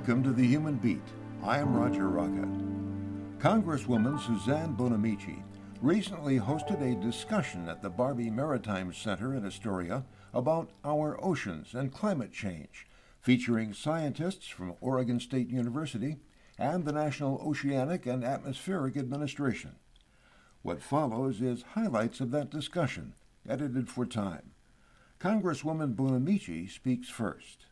Welcome to the Human Beat. I am Roger Rocka. Congresswoman Suzanne Bonamici recently hosted a discussion at the Barbey Maritime Center in Astoria about our oceans and climate change, featuring scientists from Oregon State University and the National Oceanic and Atmospheric Administration. What follows is highlights of that discussion, edited for time. Congresswoman Bonamici speaks first.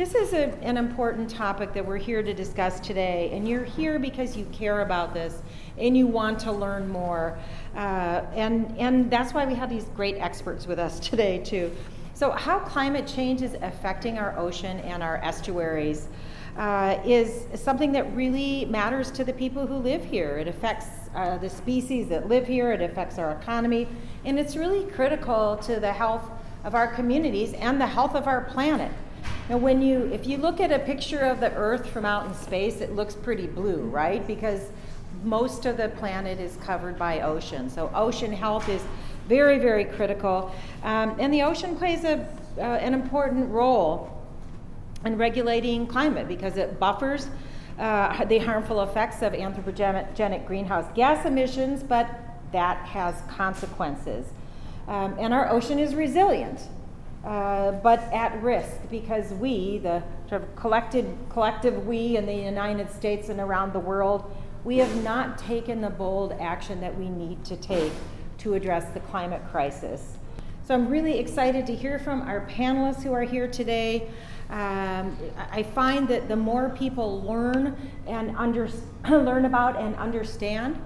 This is a, an important topic that we're here to discuss today, and you're here because you care about this and you want to learn more. Uh, and, and that's why we have these great experts with us today, too. So, how climate change is affecting our ocean and our estuaries uh, is something that really matters to the people who live here. It affects uh, the species that live here, it affects our economy, and it's really critical to the health of our communities and the health of our planet. Now, when you, if you look at a picture of the Earth from out in space, it looks pretty blue, right? Because most of the planet is covered by ocean. So, ocean health is very, very critical. Um, and the ocean plays a, uh, an important role in regulating climate because it buffers uh, the harmful effects of anthropogenic greenhouse gas emissions, but that has consequences. Um, and our ocean is resilient. Uh, but at risk because we, the sort of collected, collective we in the United States and around the world, we have not taken the bold action that we need to take to address the climate crisis. So I'm really excited to hear from our panelists who are here today. Um, I find that the more people learn and under, learn about and understand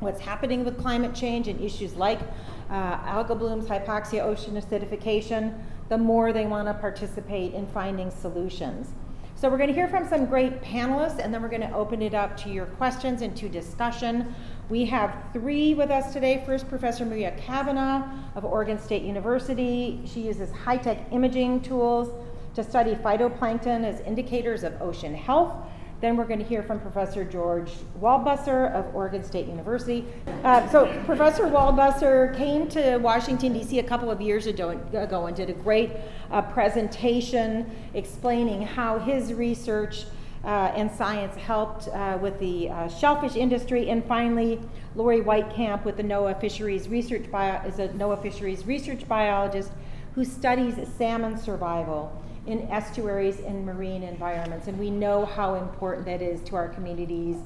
what's happening with climate change and issues like uh, algal blooms, hypoxia, ocean acidification, the more they want to participate in finding solutions. So we're going to hear from some great panelists, and then we're going to open it up to your questions and to discussion. We have three with us today. First, Professor Maria Kavanaugh of Oregon State University. She uses high-tech imaging tools to study phytoplankton as indicators of ocean health. Then we're going to hear from Professor George Waldbusser of Oregon State University. Uh, so, Professor Waldbusser came to Washington, D.C. a couple of years ago, ago and did a great uh, presentation explaining how his research uh, and science helped uh, with the uh, shellfish industry. And finally, Laurie Weitkamp with the NOAA Fisheries Research Bio- is a NOAA Fisheries Research Biologist who studies salmon survival in estuaries and marine environments. And we know how important that is to our communities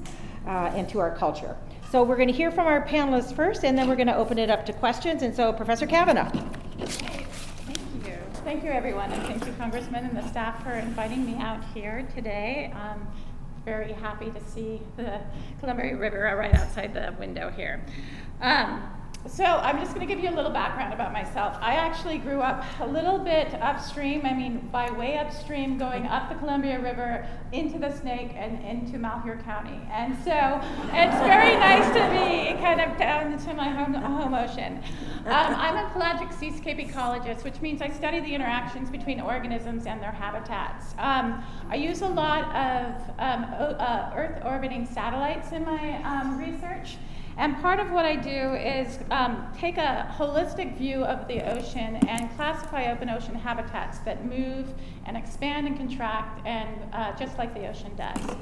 uh, and to our culture. So we're going to hear from our panelists first, and then we're going to open it up to questions. And so, Professor Kavanaugh. Thank you. Thank you, everyone, and thank you, Congressman and the staff, for inviting me out here today. Um, very happy to see the Columbia River right outside the window here. Um, so I'm just going to give you a little background about myself. I actually grew up a little bit upstream, I mean, by way upstream, going up the Columbia River into the Snake and into Malheur County. And so it's very nice to be kind of down into my home, home ocean. Um, I'm a pelagic seascape ecologist, which means I study the interactions between organisms and their habitats. Um, I use a lot of um, uh, Earth orbiting satellites in my um, research. And part of what I do is um, take a holistic view of the ocean and classify open ocean habitats that move and expand and contract, and uh, just like the ocean does.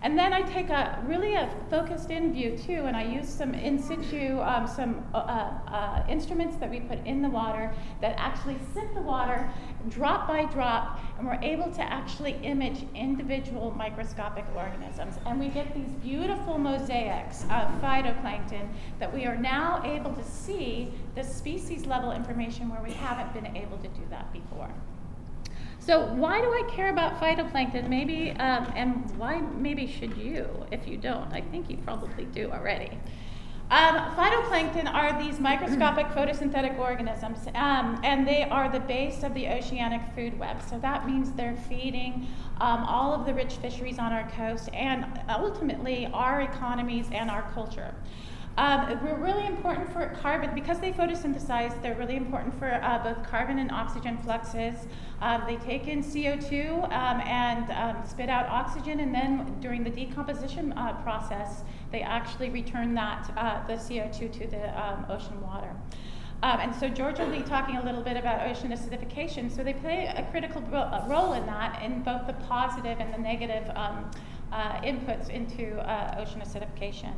And then I take a really a focused in view too, and I use some in situ, um, some uh, uh, instruments that we put in the water that actually sip the water drop by drop, and we're able to actually image individual microscopic organisms. And we get these beautiful mosaics of phytoplankton that we are now able to see the species level information where we haven't been able to do that before. So why do I care about phytoplankton? Maybe, um, and why maybe should you if you don't? I think you probably do already. Um, phytoplankton are these microscopic photosynthetic organisms, um, and they are the base of the oceanic food web. So that means they're feeding um, all of the rich fisheries on our coast and ultimately our economies and our culture. Um, we're really important for carbon, because they photosynthesize, they're really important for uh, both carbon and oxygen fluxes. Um, they take in CO2 um, and um, spit out oxygen, and then during the decomposition uh, process, they actually return that, uh, the CO2 to the um, ocean water. Um, and so George will be talking a little bit about ocean acidification. So they play a critical ro- role in that, in both the positive and the negative um, uh, inputs into uh, ocean acidification.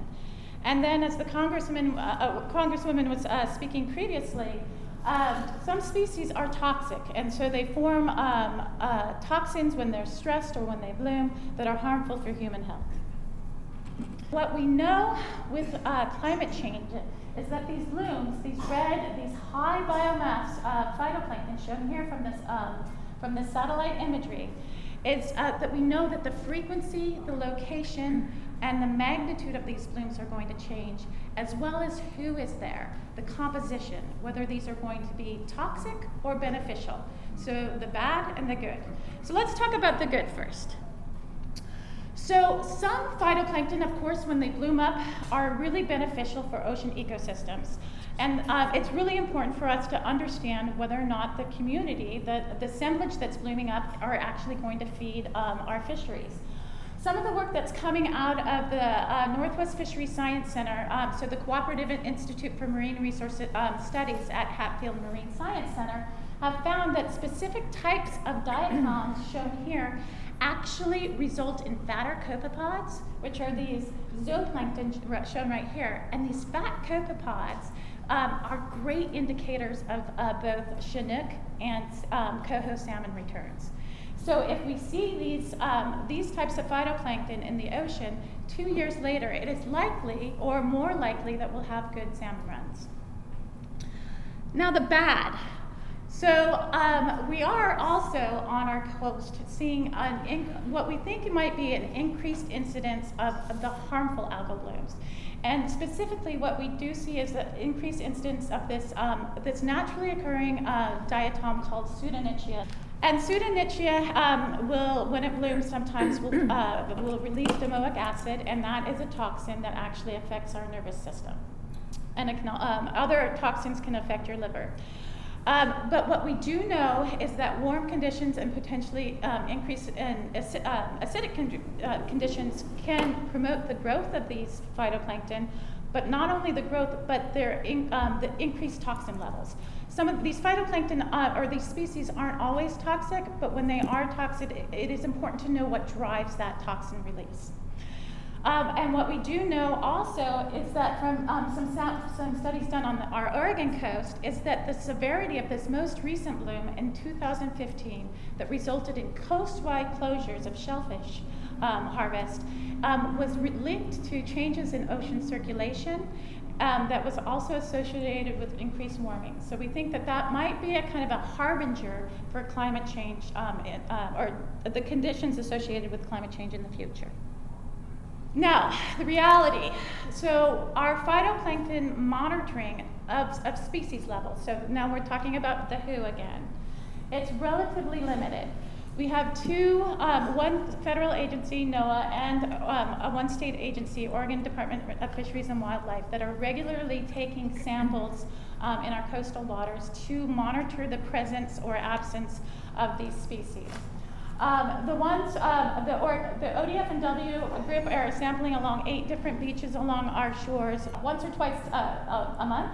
And then, as the congressman, uh, uh congresswoman was uh, speaking previously, um, some species are toxic, and so they form um, uh, toxins when they're stressed or when they bloom that are harmful for human health. What we know with uh, climate change is that these blooms, these red, these high biomass uh, phytoplankton shown here from this, um, from this satellite imagery, is that we know that the frequency, the location, and the magnitude of these blooms are going to change, as well as who is there, the composition, whether these are going to be toxic or beneficial. So the bad and the good. So let's talk about the good first. So, some phytoplankton, of course, when they bloom up, are really beneficial for ocean ecosystems. And uh, it's really important for us to understand whether or not the community, the, the assemblage that's blooming up, are actually going to feed um, our fisheries. Some of the work that's coming out of the uh, Northwest Fisheries Science Center, um, so the Cooperative Institute for Marine Resource um, Studies at Hatfield Marine Science Center, have found that specific types of diatoms shown here actually result in fatter copepods, which are these zooplankton shown right here. And these fat copepods um, are great indicators of uh, both Chinook and um, coho salmon returns. So if we see these, um, these types of phytoplankton in the ocean, two years later, it is likely or more likely that we'll have good salmon runs. Now, the bad. So um, we are also on our coast seeing an what we think might be an increased incidence of, of, the harmful algal blooms. And specifically, what we do see is an increased incidence of this, um, this naturally occurring uh, diatom called Pseudo-nitzschia. And Pseudo-nitzschia um, will, when it blooms, sometimes will, uh, will release domoic acid, and that is a toxin that actually affects our nervous system. And um, other toxins can affect your liver. Um, but what we do know is that warm conditions and potentially um, increase in uh, acidic con- uh, conditions can promote the growth of these phytoplankton, but not only the growth, but their in, um, the increased toxin levels. Some of these phytoplankton uh, or these species aren't always toxic, but when they are toxic, it is important to know what drives that toxin release. Um, and what we do know also is that from um, some, some studies done on the, our Oregon coast is that the severity of this most recent bloom in 2015 that resulted in coast-wide closures of shellfish um, harvest um, was re- linked to changes in ocean circulation um, that was also associated with increased warming. So we think that that might be a kind of a harbinger for climate change um, in, uh, or the conditions associated with climate change in the future. Now, the reality. So, our phytoplankton monitoring of, of species levels, so now we're talking about the WHO again, it's relatively limited. We have two, um, one federal agency, NOAA, and um, one state agency, Oregon Department of Fisheries and Wildlife, that are regularly taking samples um, in our coastal waters to monitor the presence or absence of these species. Um, the ones, uh, the, or, the ODF and W group are sampling along eight different beaches along our shores once or twice uh, a, a, month.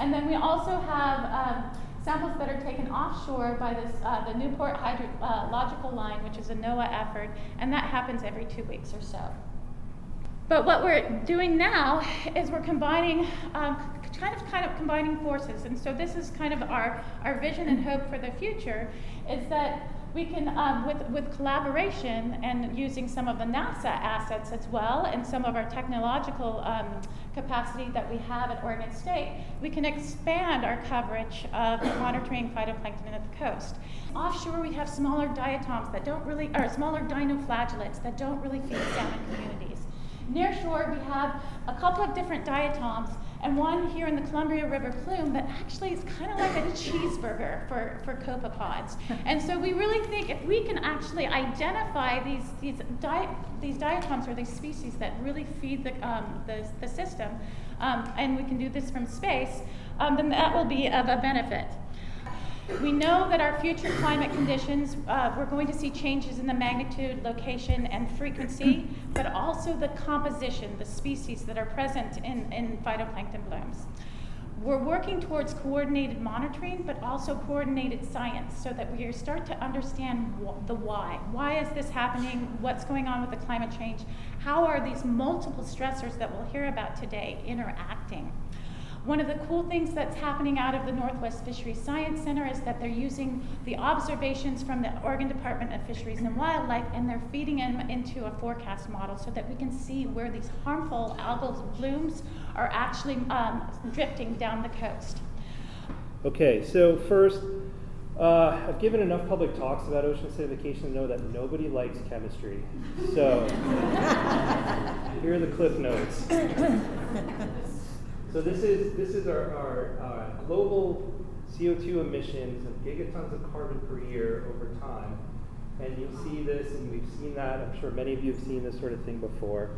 And then we also have um, samples that are taken offshore by this, uh, the Newport Hydrological Line, which is a NOAA effort, and that happens every two weeks or so. But what we're doing now is we're combining, um, kind of, kind of combining forces. And so this is kind of our, our vision and hope for the future, is that we can, um, with, with collaboration and using some of the NASA assets as well and some of our technological um, capacity that we have at Oregon State, we can expand our coverage of monitoring phytoplankton at the coast. Offshore, we have smaller diatoms that don't really, or smaller dinoflagellates that don't really feed salmon communities. Near shore, we have a couple of different diatoms and one here in the Columbia River plume that actually is kind of like a cheeseburger for, for copepods. and so we really think if we can actually identify these, these, di- these diatoms or these species that really feed the, um, the, the system, um, and we can do this from space, um, then that will be of a benefit. We know that our future climate conditions, uh, we're going to see changes in the magnitude, location, and frequency, but also the composition, the species that are present in, in phytoplankton blooms. we're working towards coordinated monitoring, but also coordinated science so that we start to understand wh- the why. Why is this happening? What's going on with the climate change? How are these multiple stressors that we'll hear about today interacting? One of the cool things that's happening out of the Northwest Fisheries Science Center is that they're using the observations from the Oregon Department of Fisheries and Wildlife and they're feeding them into a forecast model so that we can see where these harmful algal blooms are actually um, drifting down the coast. Okay, so first, uh, I've given enough public talks about ocean acidification to know that nobody likes chemistry. So, here are the cliff notes. So this is this is our, our uh, global CO2 emissions of gigatons of carbon per year over time. And you'll see this, and we've seen that. I'm sure many of you have seen this sort of thing before.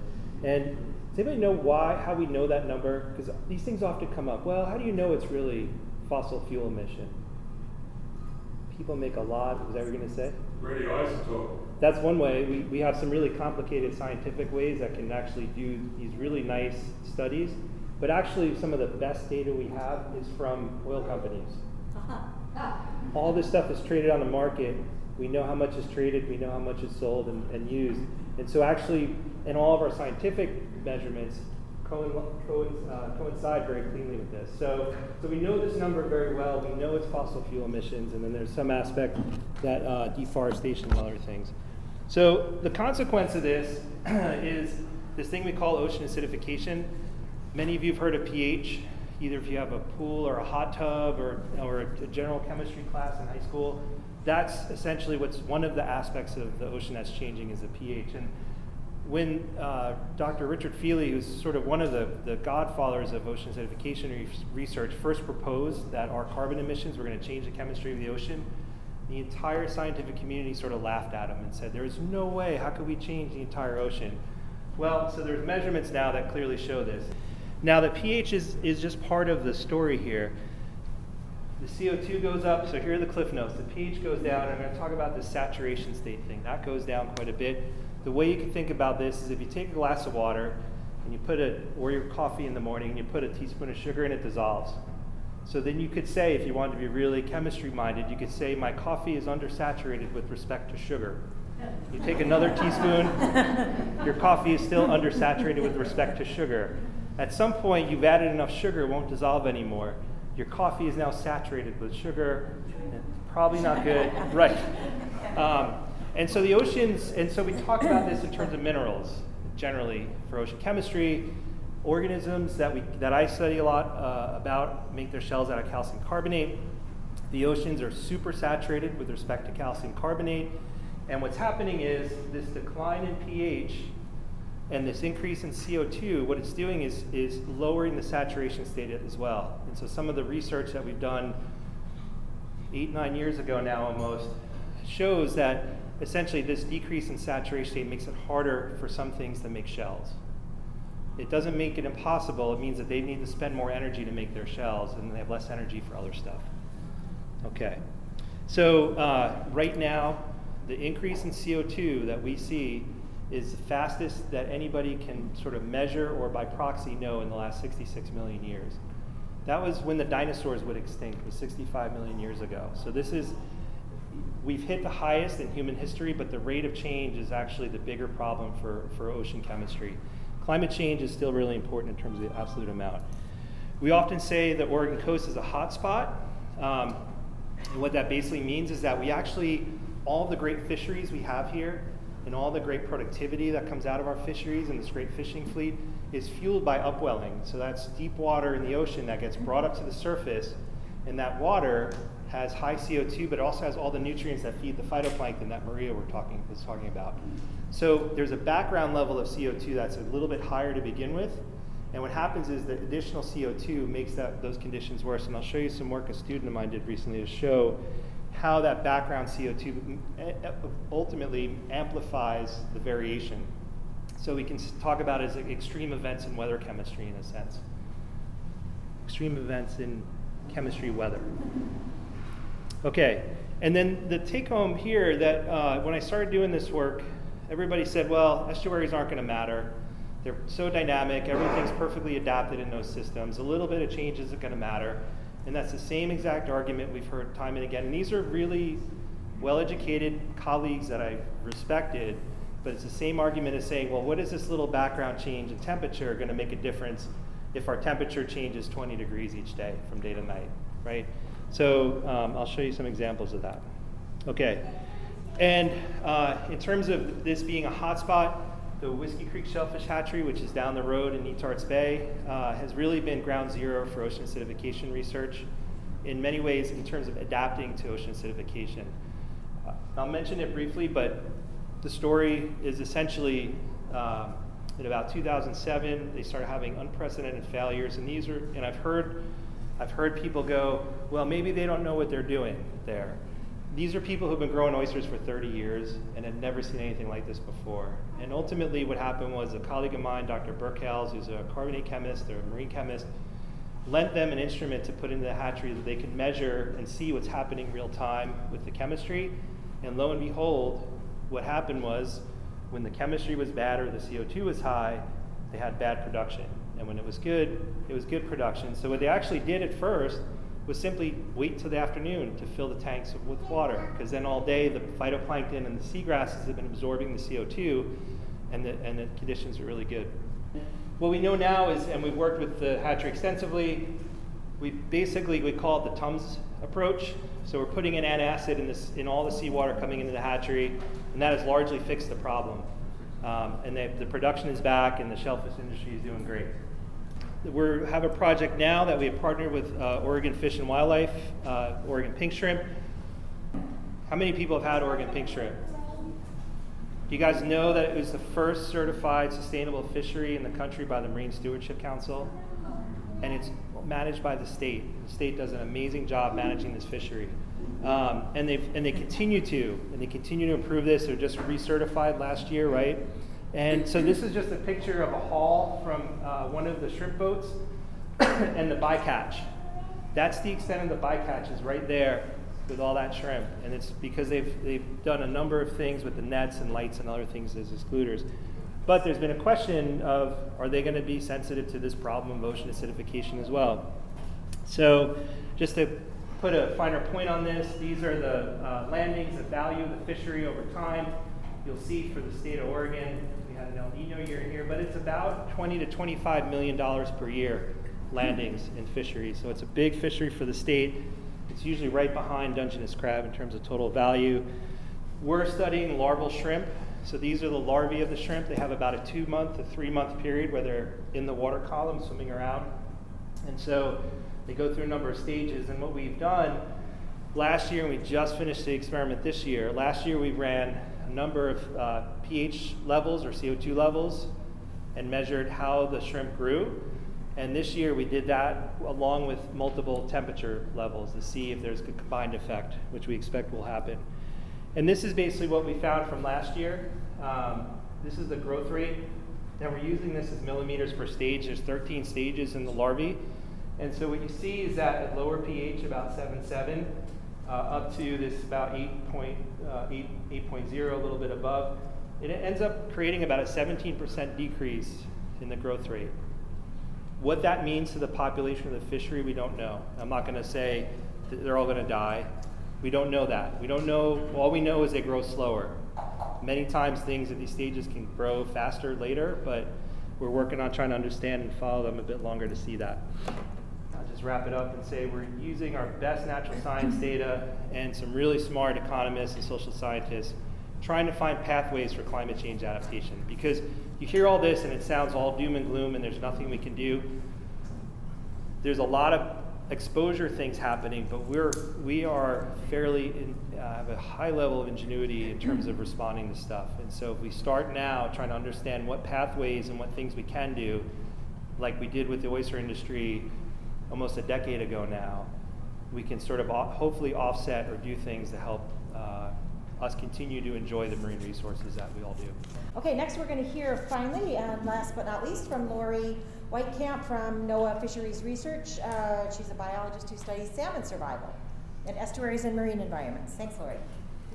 And does anybody know why, how we know that number? Because these things often come up. Well, how do you know it's really fossil fuel emission? People make a lot. Is that what you're going to say? Radioisotope. That's one way. We, we have some really complicated scientific ways that can actually do these really nice studies. But actually, some of the best data we have is from oil companies. All this stuff is traded on the market. We know how much is traded, we know how much is sold and, and used. And so, actually, in all of our scientific measurements, uh, coincide very cleanly with this. So, so we know this number very well. We know it's fossil fuel emissions, and then there's some aspect that uh, deforestation and other things. So the consequence of this is this thing we call ocean acidification. Many of you have heard of pH, either if you have a pool or a hot tub or, or a general chemistry class in high school. That's essentially what's one of the aspects of the ocean that's changing is the pH. And when uh, Dr. Richard Feely, who's sort of one of the, the godfathers of ocean acidification research, first proposed that our carbon emissions were going to change the chemistry of the ocean, the entire scientific community sort of laughed at him and said, There is no way, how could we change the entire ocean? Well, so there's measurements now that clearly show this. Now, the pH is, is just part of the story here. The CO2 goes up, so here are the cliff notes. The pH goes down, and I'm going to talk about the saturation state thing. That goes down quite a bit. The way you can think about this is if you take a glass of water and you put it, or your coffee in the morning, and you put a teaspoon of sugar and it dissolves. So then you could say, if you wanted to be really chemistry minded, you could say, My coffee is undersaturated with respect to sugar. You take another teaspoon, your coffee is still undersaturated with respect to sugar. At some point, you've added enough sugar, it won't dissolve anymore. Your coffee is now saturated with sugar. And it's probably not good. right. Um, and so the oceans, and so we talk about this in terms of minerals generally for ocean chemistry. Organisms that, we, that I study a lot uh, about make their shells out of calcium carbonate. The oceans are super saturated with respect to calcium carbonate. And what's happening is this decline in pH and this increase in CO2, what it's doing is, is lowering the saturation state as well. And so some of the research that we've done eight, nine years ago now almost shows that essentially this decrease in saturation state makes it harder for some things to make shells. It doesn't make it impossible, it means that they need to spend more energy to make their shells and they have less energy for other stuff. Okay. So, uh, right now, the increase in CO2 that we see is the fastest that anybody can sort of measure or by proxy know in the last 66 million years. That was when the dinosaurs would extinct, was 65 million years ago. So this is, we've hit the highest in human history, but the rate of change is actually the bigger problem for, for ocean chemistry. Climate change is still really important in terms of the absolute amount. We often say the Oregon coast is a hot spot. Um, and what that basically means is that we actually, all the great fisheries we have here, and all the great productivity that comes out of our fisheries and this great fishing fleet is fueled by upwelling. So that's deep water in the ocean that gets brought up to the surface, and that water has high CO2, but it also has all the nutrients that feed the phytoplankton that Maria were talking, was talking about. So there's a background level of CO2 that's a little bit higher to begin with. And what happens is that additional CO2 makes that, those conditions worse. And I'll show you some work a student of mine did recently to show how that background CO2 ultimately amplifies the variation. So we can talk about as extreme events in weather chemistry in a sense. Extreme events in chemistry weather. Okay, and then the take home here that uh, when I started doing this work, everybody said, well, estuaries aren't going to matter. They're so dynamic, everything's perfectly adapted in those systems. A little bit of change isn't going to matter. And that's the same exact argument we've heard time and again. And these are really well educated colleagues that I've respected, but it's the same argument as saying, well, what is this little background change in temperature going to make a difference if our temperature changes 20 degrees each day from day to night, right? So um, I'll show you some examples of that. Okay. And uh, in terms of this being a hotspot, the Whiskey Creek Shellfish Hatchery, which is down the road in Netarts Bay, uh, has really been ground zero for ocean acidification research in many ways in terms of adapting to ocean acidification. Uh, I'll mention it briefly, but the story is essentially uh, in about 2007 they started having unprecedented failures, and these are, and I've heard, I've heard people go, well, maybe they don't know what they're doing there these are people who've been growing oysters for 30 years and had never seen anything like this before. And ultimately, what happened was a colleague of mine, Dr. Burke who's a carbonate chemist or a marine chemist, lent them an instrument to put into the hatchery that they could measure and see what's happening real time with the chemistry. And lo and behold, what happened was when the chemistry was bad or the CO2 was high, they had bad production. And when it was good, it was good production. So what they actually did at first was simply wait till the afternoon to fill the tanks with water, because then all day the phytoplankton and the seagrasses have been absorbing the CO2, and the, and the conditions are really good. What we know now is, and we've worked with the hatchery extensively, we basically we call it the Tums approach. So we're putting an antacid in, this, in all the seawater coming into the hatchery, and that has largely fixed the problem. Um, and they, the production is back, and the shellfish industry is doing great we have a project now that we have partnered with uh, Oregon Fish and Wildlife, uh, Oregon Pink Shrimp. How many people have had Oregon Pink Shrimp? Do you guys know that it was the first certified sustainable fishery in the country by the Marine Stewardship Council? And it's managed by the state. The state does an amazing job managing this fishery. Um, and, they and they continue to, and they continue to improve this. They're just recertified last year, right? And so this is just a picture of a haul from uh, one of the shrimp boats and the bycatch. That's the extent of the bycatch is right there with all that shrimp. And it's because they've, they've done a number of things with the nets and lights and other things as excluders. But there's been a question of are they going to be sensitive to this problem of ocean acidification as well? So just to put a finer point on this, these are the uh, landings, the value of the fishery over time. You'll see for the state of Oregon, had an El Nino year here, but it's about 20 to 25 million dollars per year landings in fisheries. So it's a big fishery for the state. It's usually right behind Dungeness crab in terms of total value. We're studying larval shrimp. So these are the larvae of the shrimp. They have about a two month to three month period where they're in the water column swimming around. And so they go through a number of stages. And what we've done last year, and we just finished the experiment this year, last year we ran a number of uh, pH levels or CO2 levels and measured how the shrimp grew. And this year we did that along with multiple temperature levels to see if there's a combined effect, which we expect will happen. And this is basically what we found from last year. Um, this is the growth rate. Now we're using this as millimeters per stage. There's 13 stages in the larvae. And so what you see is that at lower pH, about 7.7, uh, up to this about 8.0, uh, 8, 8.0, a little bit above, it ends up creating about a 17% decrease in the growth rate. What that means to the population of the fishery, we don't know. I'm not going to say they're all going to die. We don't know that. We don't know, all we know is they grow slower. Many times things at these stages can grow faster later, but we're working on trying to understand and follow them a bit longer to see that wrap it up and say we're using our best natural science data and some really smart economists and social scientists trying to find pathways for climate change adaptation. Because you hear all this and it sounds all doom and gloom and there's nothing we can do. There's a lot of exposure things happening, but we're we are fairly in, uh, have a high level of ingenuity in terms of responding to stuff. And so if we start now trying to understand what pathways and what things we can do, like we did with the oyster industry almost a decade ago now, we can sort of hopefully offset or do things to help uh, us continue to enjoy the marine resources that we all do. Okay, next we're going to hear finally, and last but not least, from Laurie Weitkamp from NOAA Fisheries Research. Uh, she's a biologist who studies salmon survival in estuaries and marine environments. Thanks, Laurie.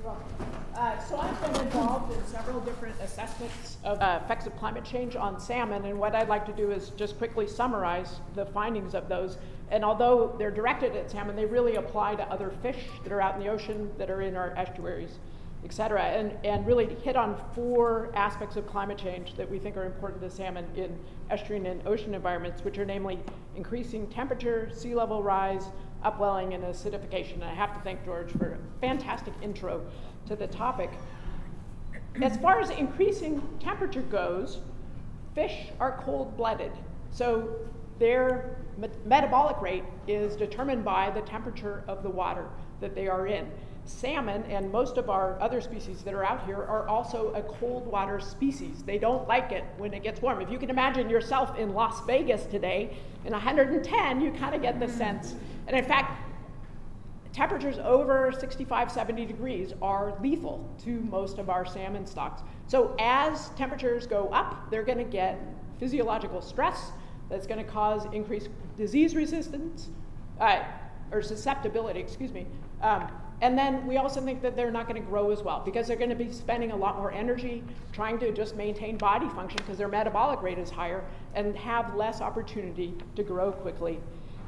Uh, so I've been involved in several different assessments of uh, effects of climate change on salmon, and what I'd like to do is just quickly summarize the findings of those. And although they're directed at salmon, they really apply to other fish that are out in the ocean, that are in our estuaries, et cetera, and, and really hit on four aspects of climate change that we think are important to salmon in estuarine and ocean environments, which are namely increasing temperature, sea level rise, upwelling, and acidification. And I have to thank George for a fantastic intro to the topic. As far as increasing temperature goes, fish are cold blooded. So their metabolic rate is determined by the temperature of the water that they are in. Salmon and most of our other species that are out here are also a cold water species. They don't like it when it gets warm. If you can imagine yourself in Las Vegas today in 110, you kind of get the sense. And in fact, temperatures over 65, 70 degrees are lethal to most of our salmon stocks. So as temperatures go up, they're going to get physiological stress that's going to cause increased disease resistance, uh, or susceptibility, excuse me. Um, and then we also think that they're not going to grow as well because they're going to be spending a lot more energy trying to just maintain body function because their metabolic rate is higher and have less opportunity to grow quickly.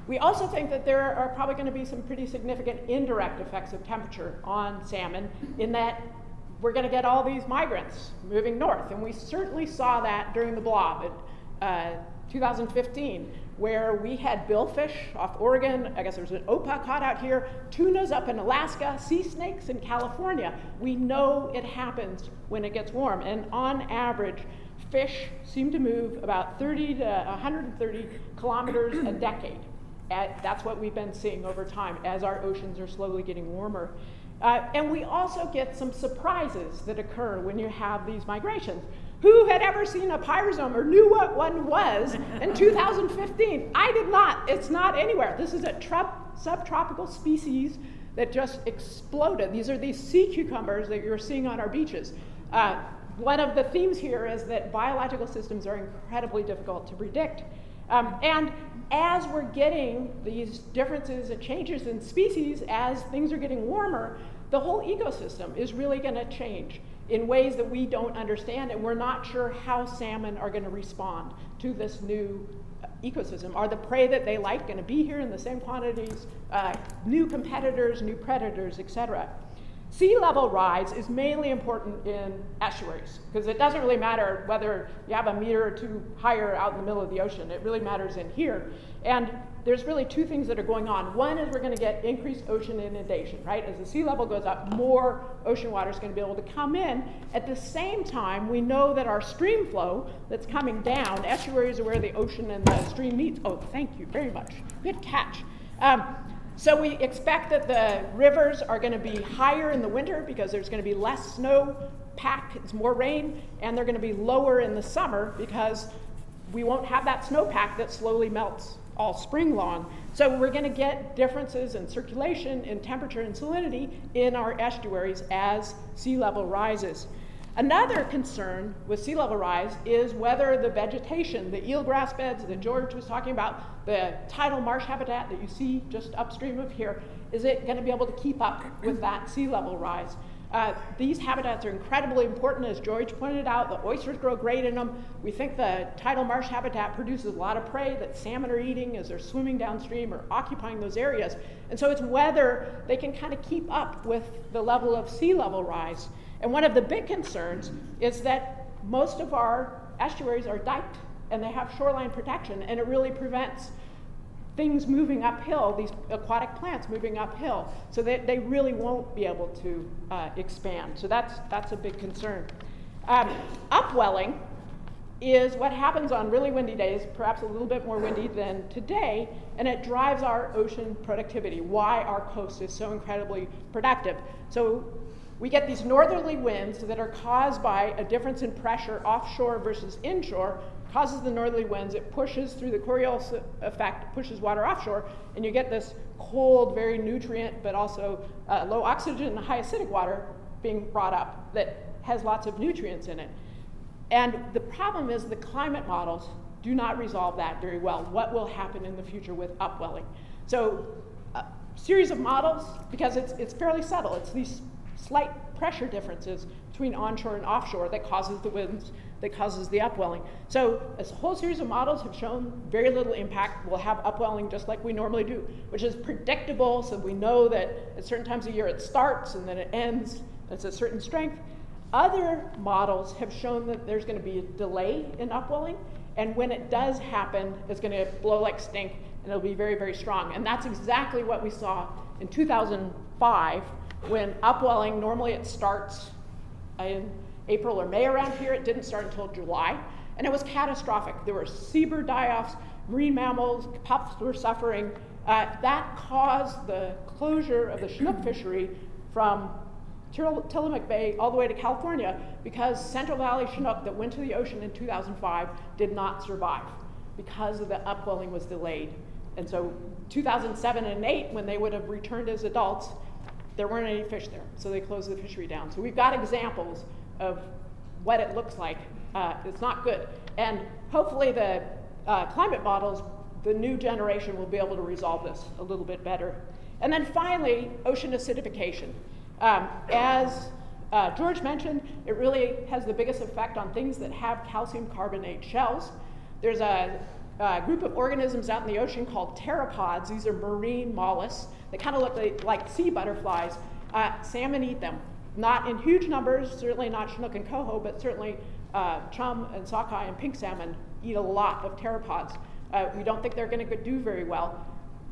We also think that there are probably going to be some pretty significant indirect effects of temperature on salmon in that we're going to get all these migrants moving north. And we certainly saw that during the blob in uh, 2015, where we had billfish off Oregon. I guess there was an opah caught out here, tunas up in Alaska, sea snakes in California. We know it happens when it gets warm. And on average, fish seem to move about 30 to 130 kilometers a decade that's what we've been seeing over time as our oceans are slowly getting warmer. Uh, and we also get some surprises that occur when you have these migrations. Who had ever seen a pyrosome or knew what one was in 2015? I did not. It's not anywhere. This is a trop- subtropical species that just exploded. These are these sea cucumbers that you're seeing on our beaches. Uh, one of the themes here is that biological systems are incredibly difficult to predict. Um, and as we're getting these differences and changes in species, as things are getting warmer, the whole ecosystem is really going to change in ways that we don't understand, and we're not sure how salmon are going to respond to this new uh, ecosystem. Are the prey that they like going to be here in the same quantities? Uh, new competitors, new predators, etc. Sea level rise is mainly important in estuaries because it doesn't really matter whether you have a meter or two higher out in the middle of the ocean. It really matters in here. And there's really two things that are going on. One is we're going to get increased ocean inundation, right? As the sea level goes up, more ocean water is going to be able to come in. At the same time, we know that our stream flow that's coming down, estuaries are where the ocean and the stream meets. Oh, thank you very much. Good catch. Um, so we expect that the rivers are going to be higher in the winter because there's going to be less snow pack, it's more rain, and they're going to be lower in the summer because we won't have that snowpack that slowly melts all spring long. So we're going to get differences in circulation, in temperature, and salinity in our estuaries as sea level rises. Another concern with sea level rise is whether the vegetation, the eelgrass beds that George was talking about, the tidal marsh habitat that you see just upstream of here, is it going to be able to keep up with that sea level rise? Uh, these habitats are incredibly important, as George pointed out. The oysters grow great in them. We think the tidal marsh habitat produces a lot of prey that salmon are eating as they're swimming downstream or occupying those areas. And so it's whether they can kind of keep up with the level of sea level rise. And one of the big concerns is that most of our estuaries are diked and they have shoreline protection, and it really prevents things moving uphill, these aquatic plants moving uphill, so that they really won't be able to uh, expand. So that's, that's a big concern. Um, upwelling is what happens on really windy days, perhaps a little bit more windy than today, and it drives our ocean productivity, why our coast is so incredibly productive. So we get these northerly winds that are caused by a difference in pressure offshore versus inshore, causes the northerly winds. It pushes through the Coriolis effect, pushes water offshore, and you get this cold, very nutrient, but also uh, low oxygen and high acidic water being brought up that has lots of nutrients in it. And the problem is the climate models do not resolve that very well. What will happen in the future with upwelling? So, a series of models, because it's, it's fairly subtle, it's these slight pressure differences between onshore and offshore that causes the winds, that causes the upwelling. So a whole series of models have shown very little impact. We'll have upwelling just like we normally do, which is predictable, so we know that at certain times of year it starts and then it ends. It's a certain strength. Other models have shown that there's going to be a delay in upwelling, and when it does happen, it's going to blow like stink and it'll be very, very strong. And that's exactly what we saw in 2005 when upwelling, normally it starts in April or May around here. It didn't start until July. And it was catastrophic. There were seabird die offs, marine mammals, pups were suffering. Uh, that caused the closure of the Chinook fishery from Tillamook Bay all the way to California because Central Valley Chinook that went to the ocean in 2005 did not survive because of the upwelling was delayed. And so 2007 and 8, when they would have returned as adults, there weren't any fish there. So they closed the fishery down. So we've got examples of what it looks like. Uh, it's not good. And hopefully the uh, climate models, the new generation will be able to resolve this a little bit better. And then finally, ocean acidification. Um, as uh, George mentioned, it really has the biggest effect on things that have calcium carbonate shells. There's a, a group of organisms out in the ocean called pteropods. These are marine mollusks. They kind of look like, like, sea butterflies. Uh, salmon eat them. Not in huge numbers, certainly not Chinook and coho, but certainly uh, chum and sockeye and pink salmon eat a lot of pteropods. Uh, we don't think they're going to do very well.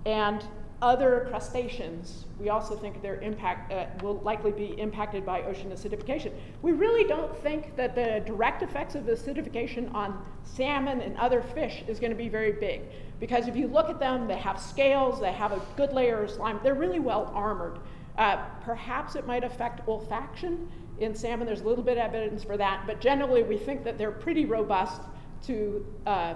And other crustaceans, we also think their impact uh, will likely be impacted by ocean acidification. We really don't think that the direct effects of acidification on salmon and other fish is going to be very big. Because if you look at them, they have scales, they have a good layer of slime, they're really well armored. Uh, perhaps it might affect olfaction in salmon, there's a little bit of evidence for that, but generally we think that they're pretty robust to uh,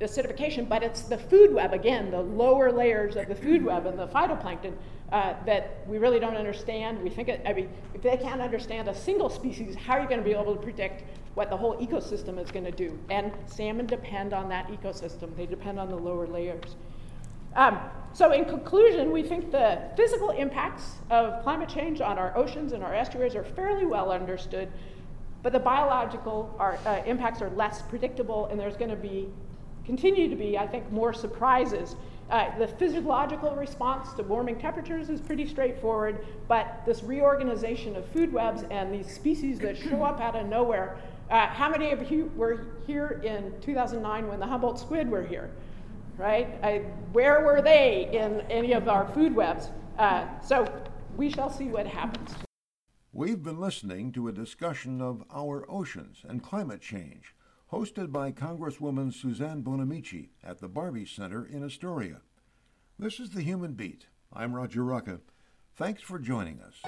acidification, but it's the food web, again, the lower layers of the food web and the phytoplankton uh, that we really don't understand. We think, it, I mean, if they can't understand a single species, how are you going to be able to predict what the whole ecosystem is going to do? And salmon depend on that ecosystem, they depend on the lower layers. Um, so, in conclusion, we think the physical impacts of climate change on our oceans and our estuaries are fairly well understood, but the biological are, uh, impacts are less predictable, and there's going to be continue to be, I think, more surprises. Uh, the physiological response to warming temperatures is pretty straightforward, but this reorganization of food webs and these species that show up out of nowhere. Uh, how many of you were here in 2009 when the Humboldt squid were here? Right? I, where were they in any of our food webs? Uh, so we shall see what happens. We've been listening to a discussion of our oceans and climate change hosted by Congresswoman Suzanne Bonamici at the Barbey Center in Astoria. This is the Human Beat. I'm Roger Rocka. Thanks for joining us.